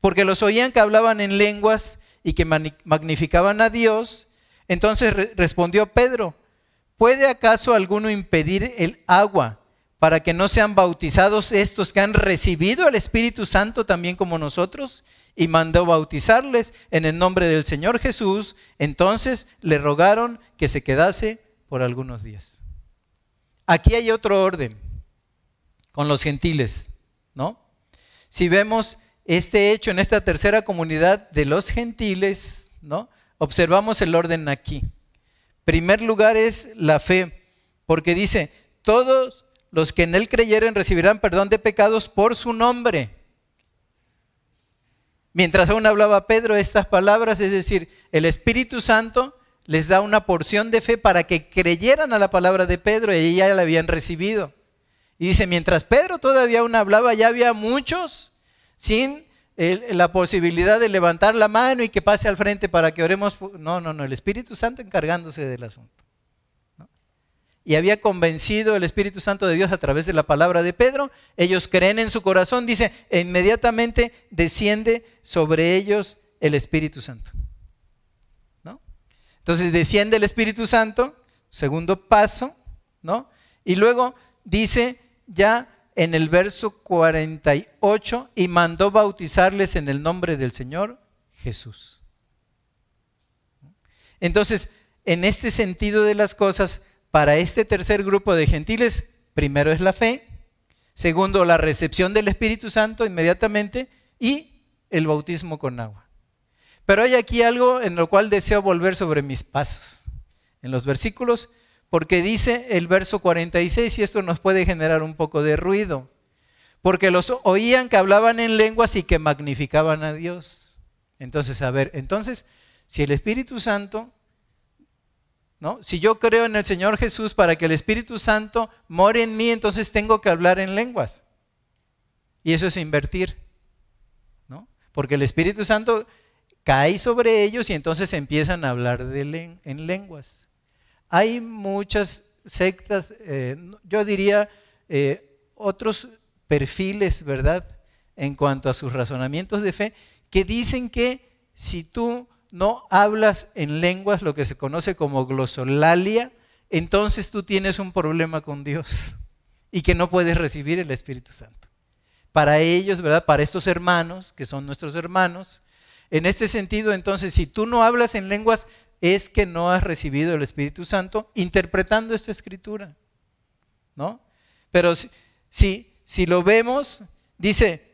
Porque los oían que hablaban en lenguas y que magnificaban a Dios. Entonces respondió Pedro, ¿Puede acaso alguno impedir el agua para que no sean bautizados estos que han recibido el Espíritu Santo también como nosotros? Y mandó bautizarles en el nombre del Señor Jesús. Entonces le rogaron que se quedase por algunos días. Aquí hay otro orden con los gentiles, ¿no? Si vemos este hecho en esta tercera comunidad de los gentiles, ¿no? Observamos el orden aquí. Primer lugar es la fe, porque dice, todos los que en él creyeren recibirán perdón de pecados por su nombre. Mientras aún hablaba Pedro estas palabras, es decir, el Espíritu Santo les da una porción de fe para que creyeran a la palabra de Pedro y ya la habían recibido. Y dice, mientras Pedro todavía aún hablaba, ya había muchos sin la posibilidad de levantar la mano y que pase al frente para que oremos. No, no, no, el Espíritu Santo encargándose del asunto. Y había convencido el Espíritu Santo de Dios a través de la palabra de Pedro. Ellos creen en su corazón, dice, e inmediatamente desciende sobre ellos el Espíritu Santo. ¿No? Entonces desciende el Espíritu Santo, segundo paso, ¿no? Y luego dice ya en el verso 48 y mandó bautizarles en el nombre del Señor Jesús. Entonces, en este sentido de las cosas, para este tercer grupo de gentiles, primero es la fe, segundo la recepción del Espíritu Santo inmediatamente y el bautismo con agua. Pero hay aquí algo en lo cual deseo volver sobre mis pasos, en los versículos, porque dice el verso 46 y esto nos puede generar un poco de ruido, porque los oían que hablaban en lenguas y que magnificaban a Dios. Entonces, a ver, entonces, si el Espíritu Santo Si yo creo en el Señor Jesús para que el Espíritu Santo more en mí, entonces tengo que hablar en lenguas. Y eso es invertir. ¿no? Porque el Espíritu Santo cae sobre ellos y entonces empiezan a hablar en lenguas. Hay muchas sectas, eh, yo diría eh, otros perfiles, ¿verdad? En cuanto a sus razonamientos de fe, que dicen que si tú no hablas en lenguas, lo que se conoce como glosolalia, entonces tú tienes un problema con Dios y que no puedes recibir el Espíritu Santo. Para ellos, ¿verdad? Para estos hermanos, que son nuestros hermanos, en este sentido, entonces, si tú no hablas en lenguas, es que no has recibido el Espíritu Santo interpretando esta escritura, ¿no? Pero si, si, si lo vemos, dice,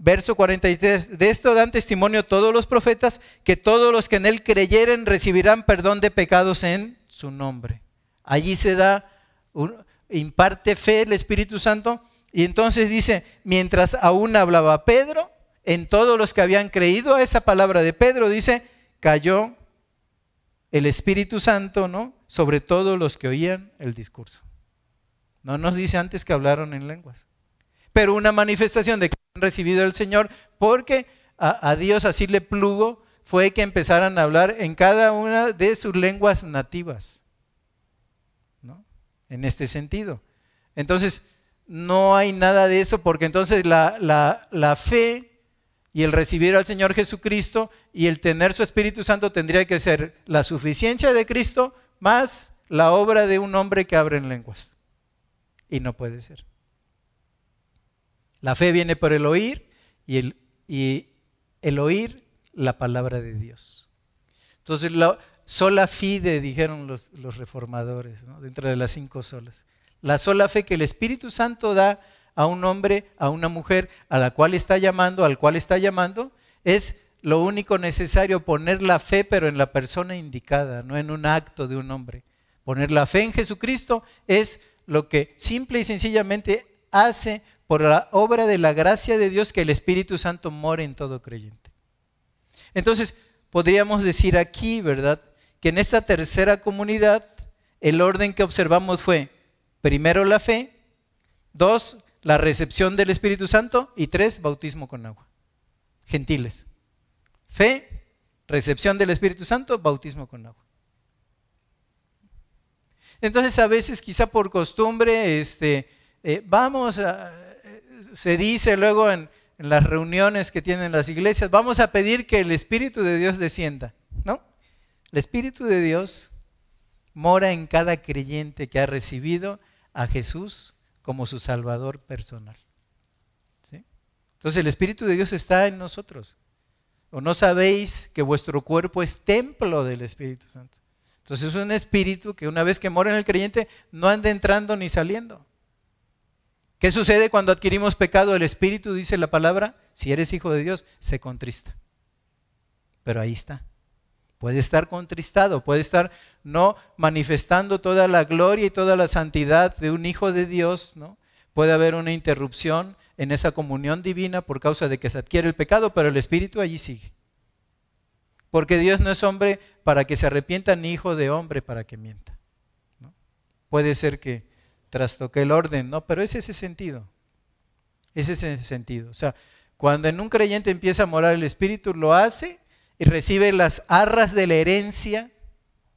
verso 43, de esto dan testimonio todos los profetas, que todos los que en él creyeren recibirán perdón de pecados en su nombre. Allí se da, imparte fe el Espíritu Santo, y entonces dice, mientras aún hablaba Pedro, en todos los que habían creído a esa palabra de Pedro, dice, cayó el Espíritu Santo, ¿no? Sobre todos los que oían el discurso. No nos dice antes que hablaron en lenguas pero una manifestación de que han recibido el Señor, porque a, Dios así le plugo, fue que empezaran a hablar en cada una de sus lenguas nativas. ¿no? En este sentido. Entonces, no hay nada de eso, porque entonces la, fe y el recibir al Señor Jesucristo y el tener su Espíritu Santo tendría que ser la suficiencia de Cristo más la obra de un hombre que abre en lenguas. Y no puede ser. La fe viene por el oír y el, oír la palabra de Dios. Entonces, la sola fide, dijeron los reformadores, dentro de las cinco solas. La sola fe que el Espíritu Santo da a un hombre, a una mujer, a la cual está llamando, al cual está llamando, es lo único necesario, poner la fe, pero en la persona indicada, no en un acto de un hombre. Poner la fe en Jesucristo es lo que simple y sencillamente hace por la obra de la gracia de Dios que el Espíritu Santo more en todo creyente. Entonces, podríamos decir aquí, ¿verdad? Que en esta tercera comunidad el orden que observamos fue, primero la fe, dos, la recepción del Espíritu Santo y tres, bautismo con agua. Gentiles. Fe, recepción del Espíritu Santo, bautismo con agua. Entonces a veces quizá por costumbre, este, eh, vamos a, se dice luego en, las reuniones que tienen las iglesias, vamos a pedir que el Espíritu de Dios descienda. ¿No? El Espíritu de Dios mora en cada creyente que ha recibido a Jesús como su Salvador personal. Entonces el Espíritu de Dios está en nosotros. ¿O no sabéis que vuestro cuerpo es templo del Espíritu Santo? Entonces es un espíritu que una vez que mora en el creyente no anda entrando ni saliendo. ¿Qué sucede cuando adquirimos pecado? El Espíritu, dice la palabra, si eres hijo de Dios, se contrista. Pero ahí está. Puede estar contristado, puede estar no manifestando toda la gloria y toda la santidad de un hijo de Dios, ¿no? Puede haber una interrupción en esa comunión divina por causa de que se adquiere el pecado, pero el Espíritu allí sigue. Porque Dios no es hombre para que se arrepienta, ni hijo de hombre para que mienta. Puede ser que trastoqué el orden, ¿no? Pero es ese sentido. Es ese sentido. O sea, cuando en un creyente empieza a morar el Espíritu, lo hace y recibe las arras de la herencia,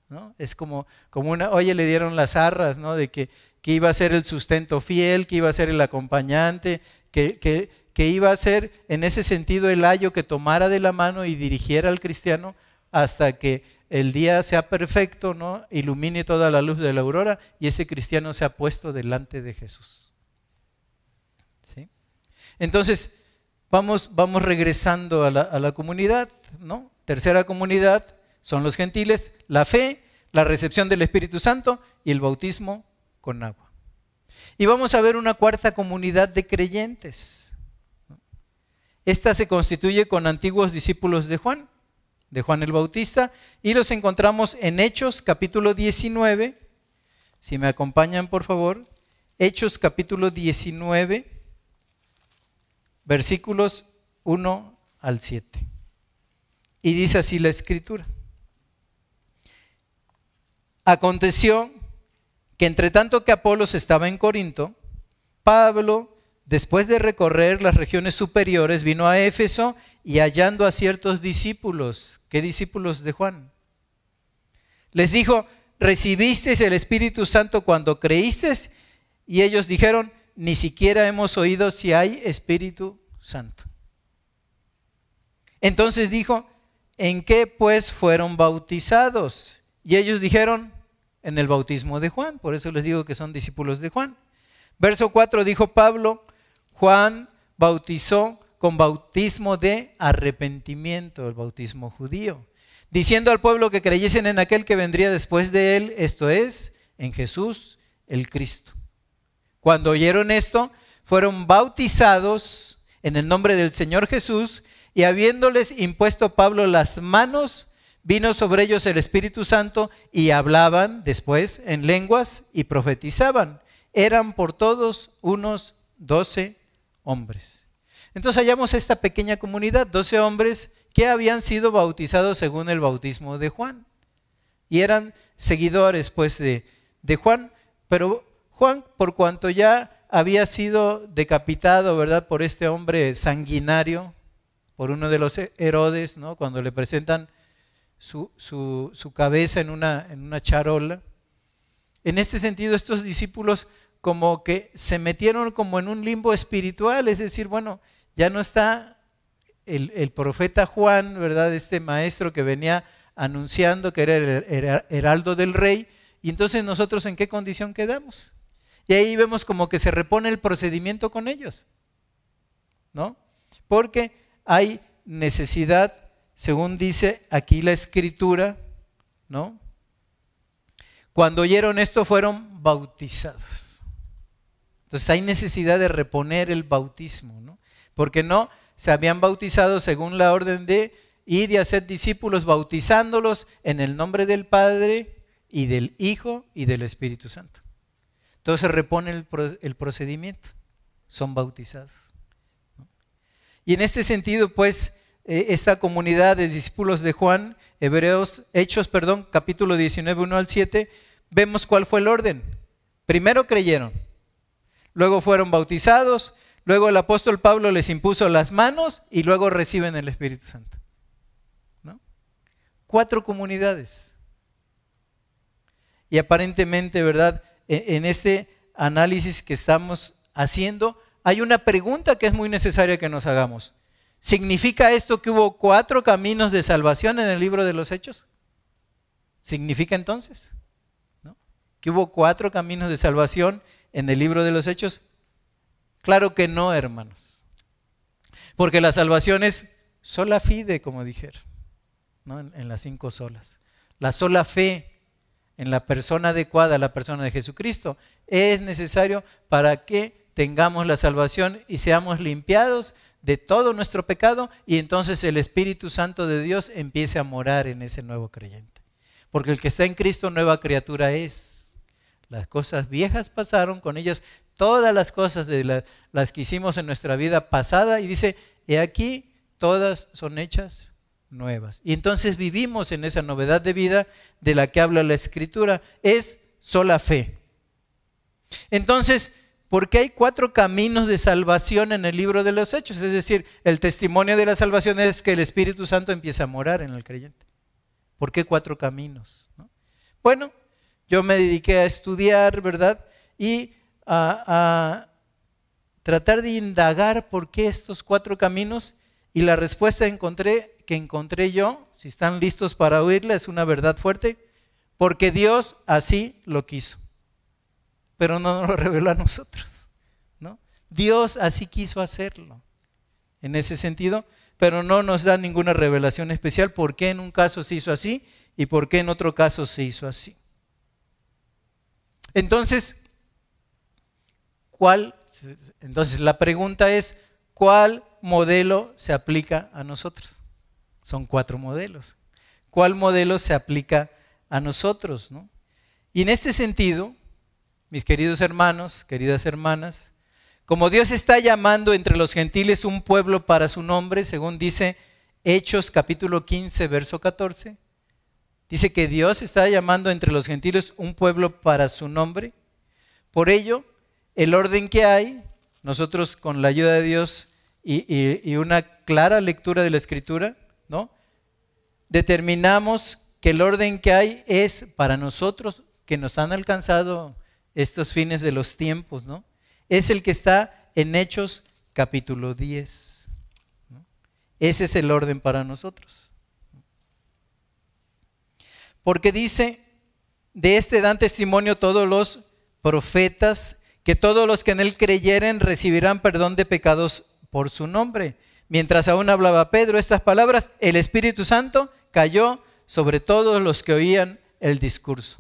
¿no? Es como, como una, oye, le dieron las arras, ¿no? De que, que iba a ser el sustento fiel, que iba a ser el acompañante, que, que, que iba a ser en ese sentido el ayo que tomara de la mano y dirigiera al cristiano hasta que el día sea perfecto, ¿no? Ilumine toda la luz de la aurora y ese cristiano se ha puesto delante de Jesús. ¿Sí? Entonces, vamos, vamos regresando a la, a la comunidad, ¿no? Tercera comunidad son los gentiles, la fe, la recepción del Espíritu Santo y el bautismo con agua. Y vamos a ver una cuarta comunidad de creyentes. Esta se constituye con antiguos discípulos de Juan, de Juan el Bautista, y los encontramos en Hechos capítulo 19. Si me acompañan, por favor. Hechos capítulo 19, versículos 1 al 7. Y dice así la escritura. Aconteció que entre tanto que Apolos estaba en Corinto, Pablo, después de recorrer las regiones superiores, vino a Éfeso y hallando a ciertos discípulos. ¿Qué discípulos de Juan? Les dijo, ¿recibisteis el Espíritu Santo cuando creísteis? Y ellos dijeron, ni siquiera hemos oído si hay Espíritu Santo. Entonces dijo, ¿en qué pues fueron bautizados? Y ellos dijeron, en el bautismo de Juan. Por eso les digo que son discípulos de Juan. Verso 4 dijo Pablo, Juan bautizó con bautismo de arrepentimiento, el bautismo judío, diciendo al pueblo que creyesen en aquel que vendría después de él, esto es, en Jesús el Cristo. Cuando oyeron esto, fueron bautizados en el nombre del Señor Jesús y habiéndoles impuesto Pablo las manos, vino sobre ellos el Espíritu Santo y hablaban después en lenguas y profetizaban. Eran por todos unos doce hombres. Entonces hallamos esta pequeña comunidad, doce hombres que habían sido bautizados según el bautismo de Juan. Y eran seguidores pues de, de Juan, pero Juan, por cuanto ya había sido decapitado, ¿verdad?, por este hombre sanguinario, por uno de los Herodes, ¿no? Cuando le presentan su, cabeza en una, en una charola. En este sentido, estos discípulos como que se metieron como en un limbo espiritual, es decir, bueno, ya no está el, profeta Juan, ¿verdad? Este maestro que venía anunciando que era el heraldo del rey, y entonces nosotros en qué condición quedamos. Y ahí vemos como que se repone el procedimiento con ellos, ¿no? Porque hay necesidad según dice aquí la escritura, ¿no? Cuando oyeron esto fueron bautizados. Entonces hay necesidad de reponer el bautismo, ¿no? Porque no se habían bautizado según la orden de ir y hacer discípulos bautizándolos en el nombre del Padre y del Hijo y del Espíritu Santo. Entonces repone el, el procedimiento, son bautizados. Y en este sentido, pues, eh, esta comunidad de discípulos de Juan, Hebreos, Hechos, perdón, capítulo 19, 1 al 7, vemos cuál fue el orden. Primero creyeron, luego fueron bautizados, luego el apóstol Pablo les impuso las manos y luego reciben el Espíritu Santo. Cuatro comunidades. Y aparentemente, ¿verdad? E, en este análisis que estamos haciendo, hay una pregunta que es muy necesaria que nos hagamos. ¿Significa esto que hubo cuatro caminos de salvación en el libro de los Hechos? ¿Significa entonces? ¿Que hubo cuatro caminos de salvación en el libro de los Hechos? Claro que no, hermanos. Porque la salvación es sola fide, como dijeron, en, en las cinco solas. La sola fe en la persona adecuada, la persona de Jesucristo, es necesario para que tengamos la salvación y seamos limpiados de todo nuestro pecado y entonces el Espíritu Santo de Dios empiece a morar en ese nuevo creyente. Porque el que está en Cristo nueva criatura es. Las cosas viejas pasaron, con ellas todas las cosas de las que hicimos en nuestra vida pasada y dice, he aquí, todas son hechas nuevas. Y entonces vivimos en esa novedad de vida de la que habla la Escritura. Es sola fe. Entonces, porque hay cuatro caminos de salvación en el libro de los Hechos. Es decir, el testimonio de la salvación es que el Espíritu Santo empieza a morar en el creyente. ¿Por qué cuatro caminos? Bueno, yo me dediqué a estudiar, ¿verdad? Y a, tratar de indagar por qué estos cuatro caminos. Y la respuesta encontré, que encontré yo, si están listos para oírla, es una verdad fuerte, porque Dios así lo quiso pero no nos lo reveló a nosotros. ¿no? Dios así quiso hacerlo. en ese sentido, pero no nos da ninguna revelación especial por qué en un caso se hizo así y por qué en otro caso se hizo así. Entonces, ¿cuál? Entonces la pregunta es, ¿cuál modelo se aplica a nosotros? Son cuatro modelos. ¿Cuál modelo se aplica a nosotros? Y en este sentido, mis queridos hermanos, queridas hermanas, como Dios está llamando entre los gentiles un pueblo para su nombre, según dice Hechos capítulo 15, verso 14, dice que Dios está llamando entre los gentiles un pueblo para su nombre. Por ello, el orden que hay, nosotros con la ayuda de Dios y, una clara lectura de la escritura, ¿no? Determinamos que el orden que hay es para nosotros que nos han alcanzado estos fines de los tiempos, ¿no? Es el que está en Hechos capítulo 10. Ese es el orden para nosotros. Porque dice, de este dan testimonio todos los profetas, que todos los que en él creyeren recibirán perdón de pecados por su nombre. Mientras aún hablaba Pedro estas palabras, el Espíritu Santo cayó sobre todos los que oían el discurso.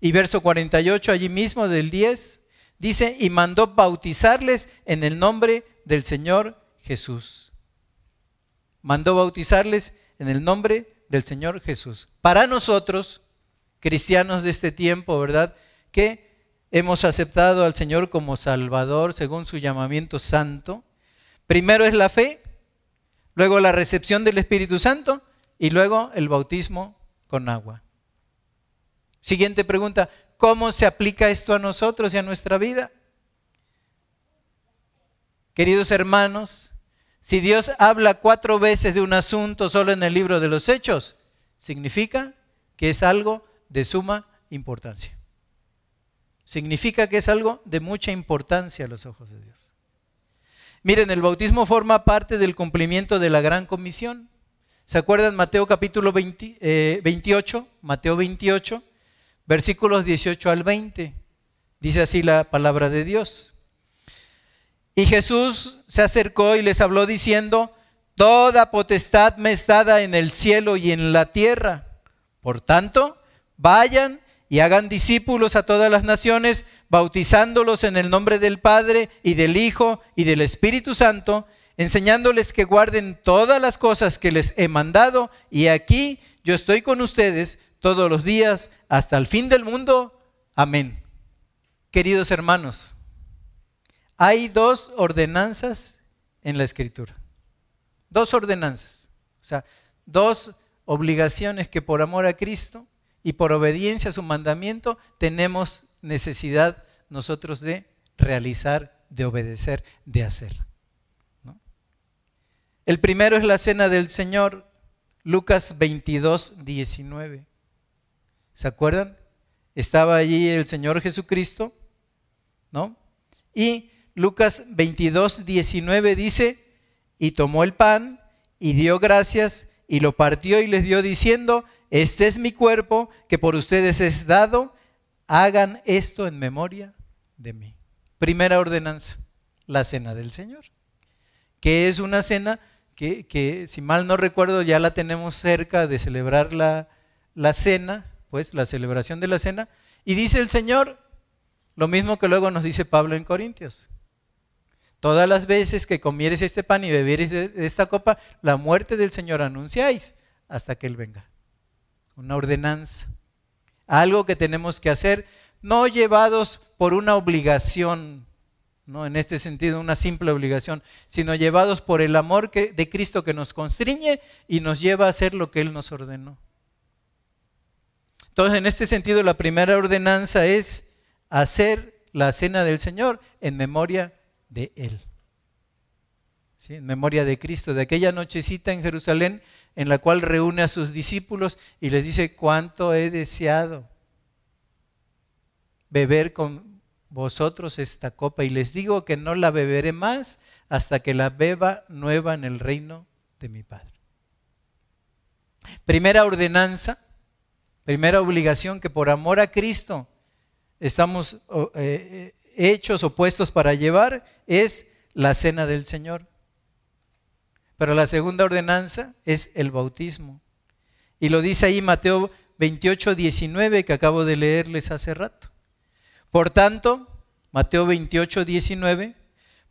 Y verso 48 allí mismo del 10 dice, y mandó bautizarles en el nombre del Señor Jesús. Mandó bautizarles en el nombre del Señor Jesús. Para nosotros, cristianos de este tiempo, ¿verdad? Que hemos aceptado al Señor como Salvador según su llamamiento santo. Primero es la fe, luego la recepción del Espíritu Santo y luego el bautismo con agua. Siguiente pregunta, ¿cómo se aplica esto a nosotros y a nuestra vida? Queridos hermanos, si Dios habla cuatro veces de un asunto solo en el libro de los hechos, significa que es algo de suma importancia significa que es algo de mucha importancia a los ojos de Dios. Miren, el bautismo forma parte del cumplimiento de la gran comisión. ¿Se acuerdan Mateo capítulo 28? Eh, Mateo 28, versículos 18 al 20. Dice así la palabra de Dios. Y Jesús se acercó y les habló diciendo, Toda potestad me es dada en el cielo y en la tierra. Por tanto, vayan y hagan discípulos a todas las naciones, bautizándolos en el nombre del Padre y del Hijo y del Espíritu Santo, enseñándoles que guarden todas las cosas que les he mandado, y aquí yo estoy con ustedes todos los días hasta el fin del mundo. Amén. Queridos hermanos, hay dos ordenanzas en la escritura. Dos ordenanzas. O sea, dos obligaciones que por amor a Cristo y por obediencia a su mandamiento tenemos necesidad nosotros de realizar, de obedecer, de hacer. El primero es la cena del Señor, Lucas 22, 19. ¿Se acuerdan? Estaba allí el Señor Jesucristo, ¿no? Y Lucas 22, 19 dice, y tomó el pan y dio gracias y lo partió y les dio diciendo, este es mi cuerpo que por ustedes es dado, hagan esto en memoria de mí. Primera ordenanza, la cena del Señor, que es una cena que, si mal no recuerdo ya la tenemos cerca de celebrar la, la cena, pues la celebración de la cena, y dice el Señor lo mismo que luego nos dice Pablo en Corintios. Todas las veces que comieres este pan y bebieres esta copa, la muerte del Señor anunciáis hasta que Él venga. Una ordenanza, algo que tenemos que hacer, no llevados por una obligación, no en este sentido una simple obligación, sino llevados por el amor de Cristo que nos constriñe y nos lleva a hacer lo que Él nos ordenó. Entonces, en este sentido, la primera ordenanza es hacer la cena del Señor en memoria de Él. ¿Sí? En memoria de Cristo, de aquella nochecita en Jerusalén en la cual reúne a sus discípulos y les dice, cuánto he deseado beber con vosotros esta copa y les digo que no la beberé más hasta que la beba nueva en el reino de mi Padre. Primera ordenanza, primera obligación que por amor a Cristo estamos eh, hechos o puestos para llevar es la cena del Señor. Pero la segunda ordenanza es el bautismo. Y lo dice ahí Mateo 28, 19 que acabo de leerles hace rato. Por tanto, Mateo 28, 19,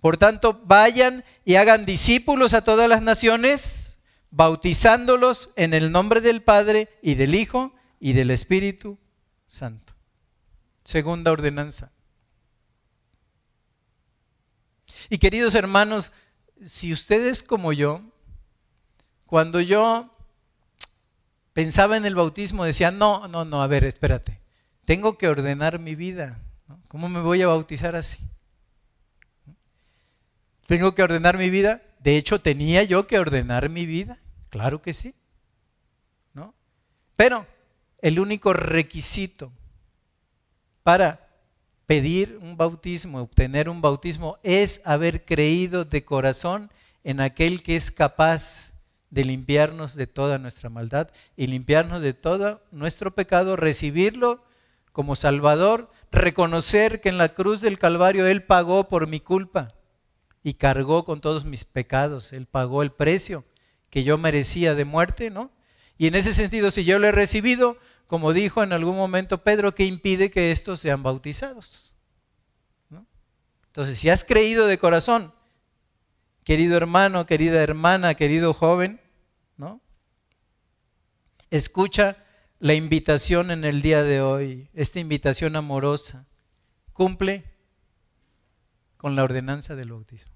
por tanto, vayan y hagan discípulos a todas las naciones, bautizándolos en el nombre del Padre y del Hijo y del Espíritu Santo. Segunda ordenanza. Y queridos hermanos, si ustedes como yo, cuando yo pensaba en el bautismo, decía, no, no, no, a ver, espérate, tengo que ordenar mi vida. ¿Cómo me voy a bautizar así? ¿Tengo que ordenar mi vida? De hecho, tenía yo que ordenar mi vida. Claro que sí. ¿No? Pero el único requisito para pedir un bautismo, obtener un bautismo, es haber creído de corazón en aquel que es capaz de limpiarnos de toda nuestra maldad y limpiarnos de todo nuestro pecado, recibirlo como Salvador, reconocer que en la cruz del Calvario Él pagó por mi culpa y cargó con todos mis pecados, Él pagó el precio que yo merecía de muerte, ¿no? Y en ese sentido, si yo lo he recibido, como dijo en algún momento Pedro, ¿qué impide que estos sean bautizados? Entonces, si has creído de corazón, querido hermano, querida hermana, querido joven, ¿no? Escucha la invitación en el día de hoy, esta invitación amorosa. Cumple con la ordenanza del bautismo.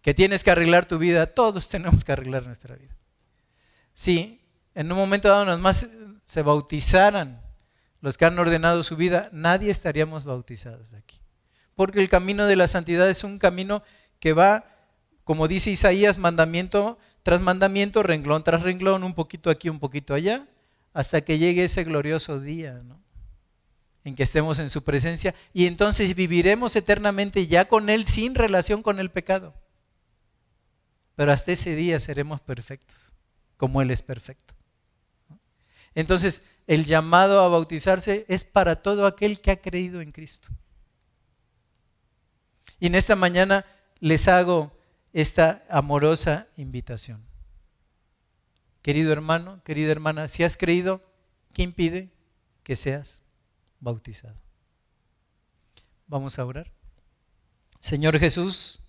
Que tienes que arreglar tu vida, todos tenemos que arreglar nuestra vida. Sí, en un momento dado nos más se bautizaran los que han ordenado su vida, nadie estaríamos bautizados aquí. Porque el camino de la santidad es un camino que va, como dice Isaías, mandamiento tras mandamiento, renglón tras renglón, un poquito aquí, un poquito allá, hasta que llegue ese glorioso día, ¿no? en que estemos en su presencia y entonces viviremos eternamente ya con Él sin relación con el pecado. Pero hasta ese día seremos perfectos, como Él es perfecto. Entonces, el llamado a bautizarse es para todo aquel que ha creído en Cristo. Y en esta mañana les hago esta amorosa invitación. Querido hermano, querida hermana, si has creído, ¿qué impide que seas bautizado? Vamos a orar. Señor Jesús,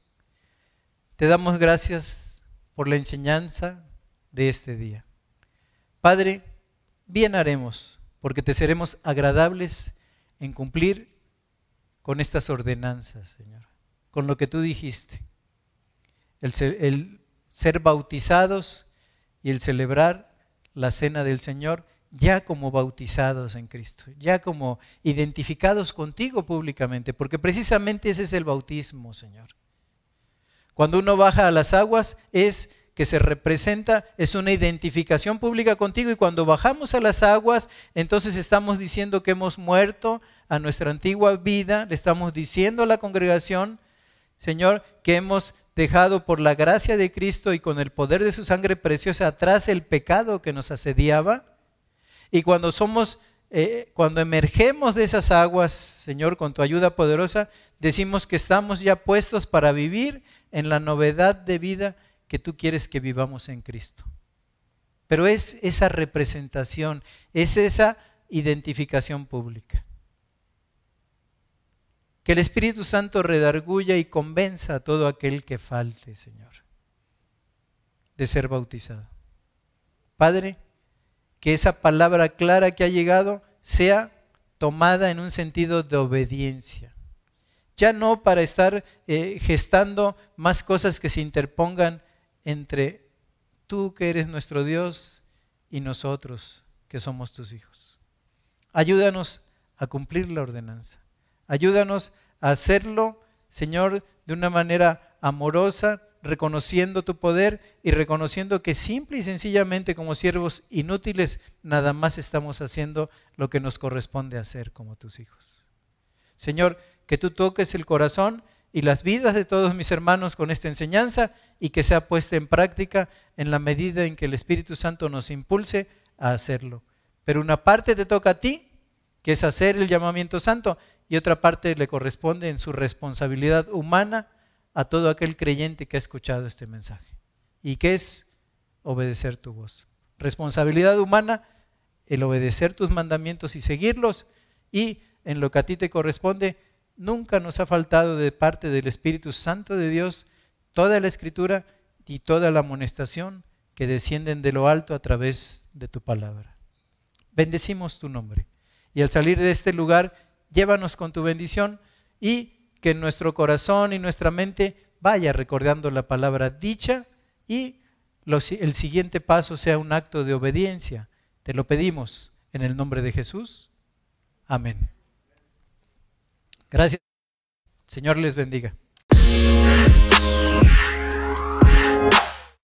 te damos gracias por la enseñanza de este día. Padre, bien haremos, porque te seremos agradables en cumplir con estas ordenanzas, Señor, con lo que tú dijiste. El ser, bautizados y el celebrar la cena del Señor ya como bautizados en Cristo, ya como identificados contigo públicamente, porque precisamente ese es el bautismo, Señor. Cuando uno baja a las aguas es que se representa es una identificación pública contigo y cuando bajamos a las aguas, entonces estamos diciendo que hemos muerto a nuestra antigua vida, le estamos diciendo a la congregación, Señor, que hemos dejado por la gracia de Cristo y con el poder de su sangre preciosa atrás el pecado que nos asediaba. Y cuando somos, eh, cuando emergemos de esas aguas, Señor, con tu ayuda poderosa, decimos que estamos ya puestos para vivir en la novedad de vida que tú quieres que vivamos en Cristo. Pero es esa representación, es esa identificación pública. Que el Espíritu Santo redarguya y convenza a todo aquel que falte, Señor, de ser bautizado. Padre, que esa palabra clara que ha llegado sea tomada en un sentido de obediencia. Ya no para estar eh, gestando más cosas que se interpongan entre tú que eres nuestro Dios y nosotros que somos tus hijos. Ayúdanos a cumplir la ordenanza. Ayúdanos a hacerlo, Señor, de una manera amorosa, reconociendo tu poder y reconociendo que simple y sencillamente como siervos inútiles nada más estamos haciendo lo que nos corresponde hacer como tus hijos. Señor, que tú toques el corazón y las vidas de todos mis hermanos con esta enseñanza y que sea puesta en práctica en la medida en que el Espíritu Santo nos impulse a hacerlo. Pero una parte te toca a ti, que es hacer el llamamiento santo, y otra parte le corresponde en su responsabilidad humana a todo aquel creyente que ha escuchado este mensaje. ¿Y qué es obedecer tu voz? Responsabilidad humana, el obedecer tus mandamientos y seguirlos, y en lo que a ti te corresponde, nunca nos ha faltado de parte del Espíritu Santo de Dios toda la escritura y toda la amonestación que descienden de lo alto a través de tu palabra. Bendecimos tu nombre. Y al salir de este lugar, llévanos con tu bendición y que nuestro corazón y nuestra mente vaya recordando la palabra dicha y el siguiente paso sea un acto de obediencia. Te lo pedimos en el nombre de Jesús. Amén. Gracias. Señor les bendiga.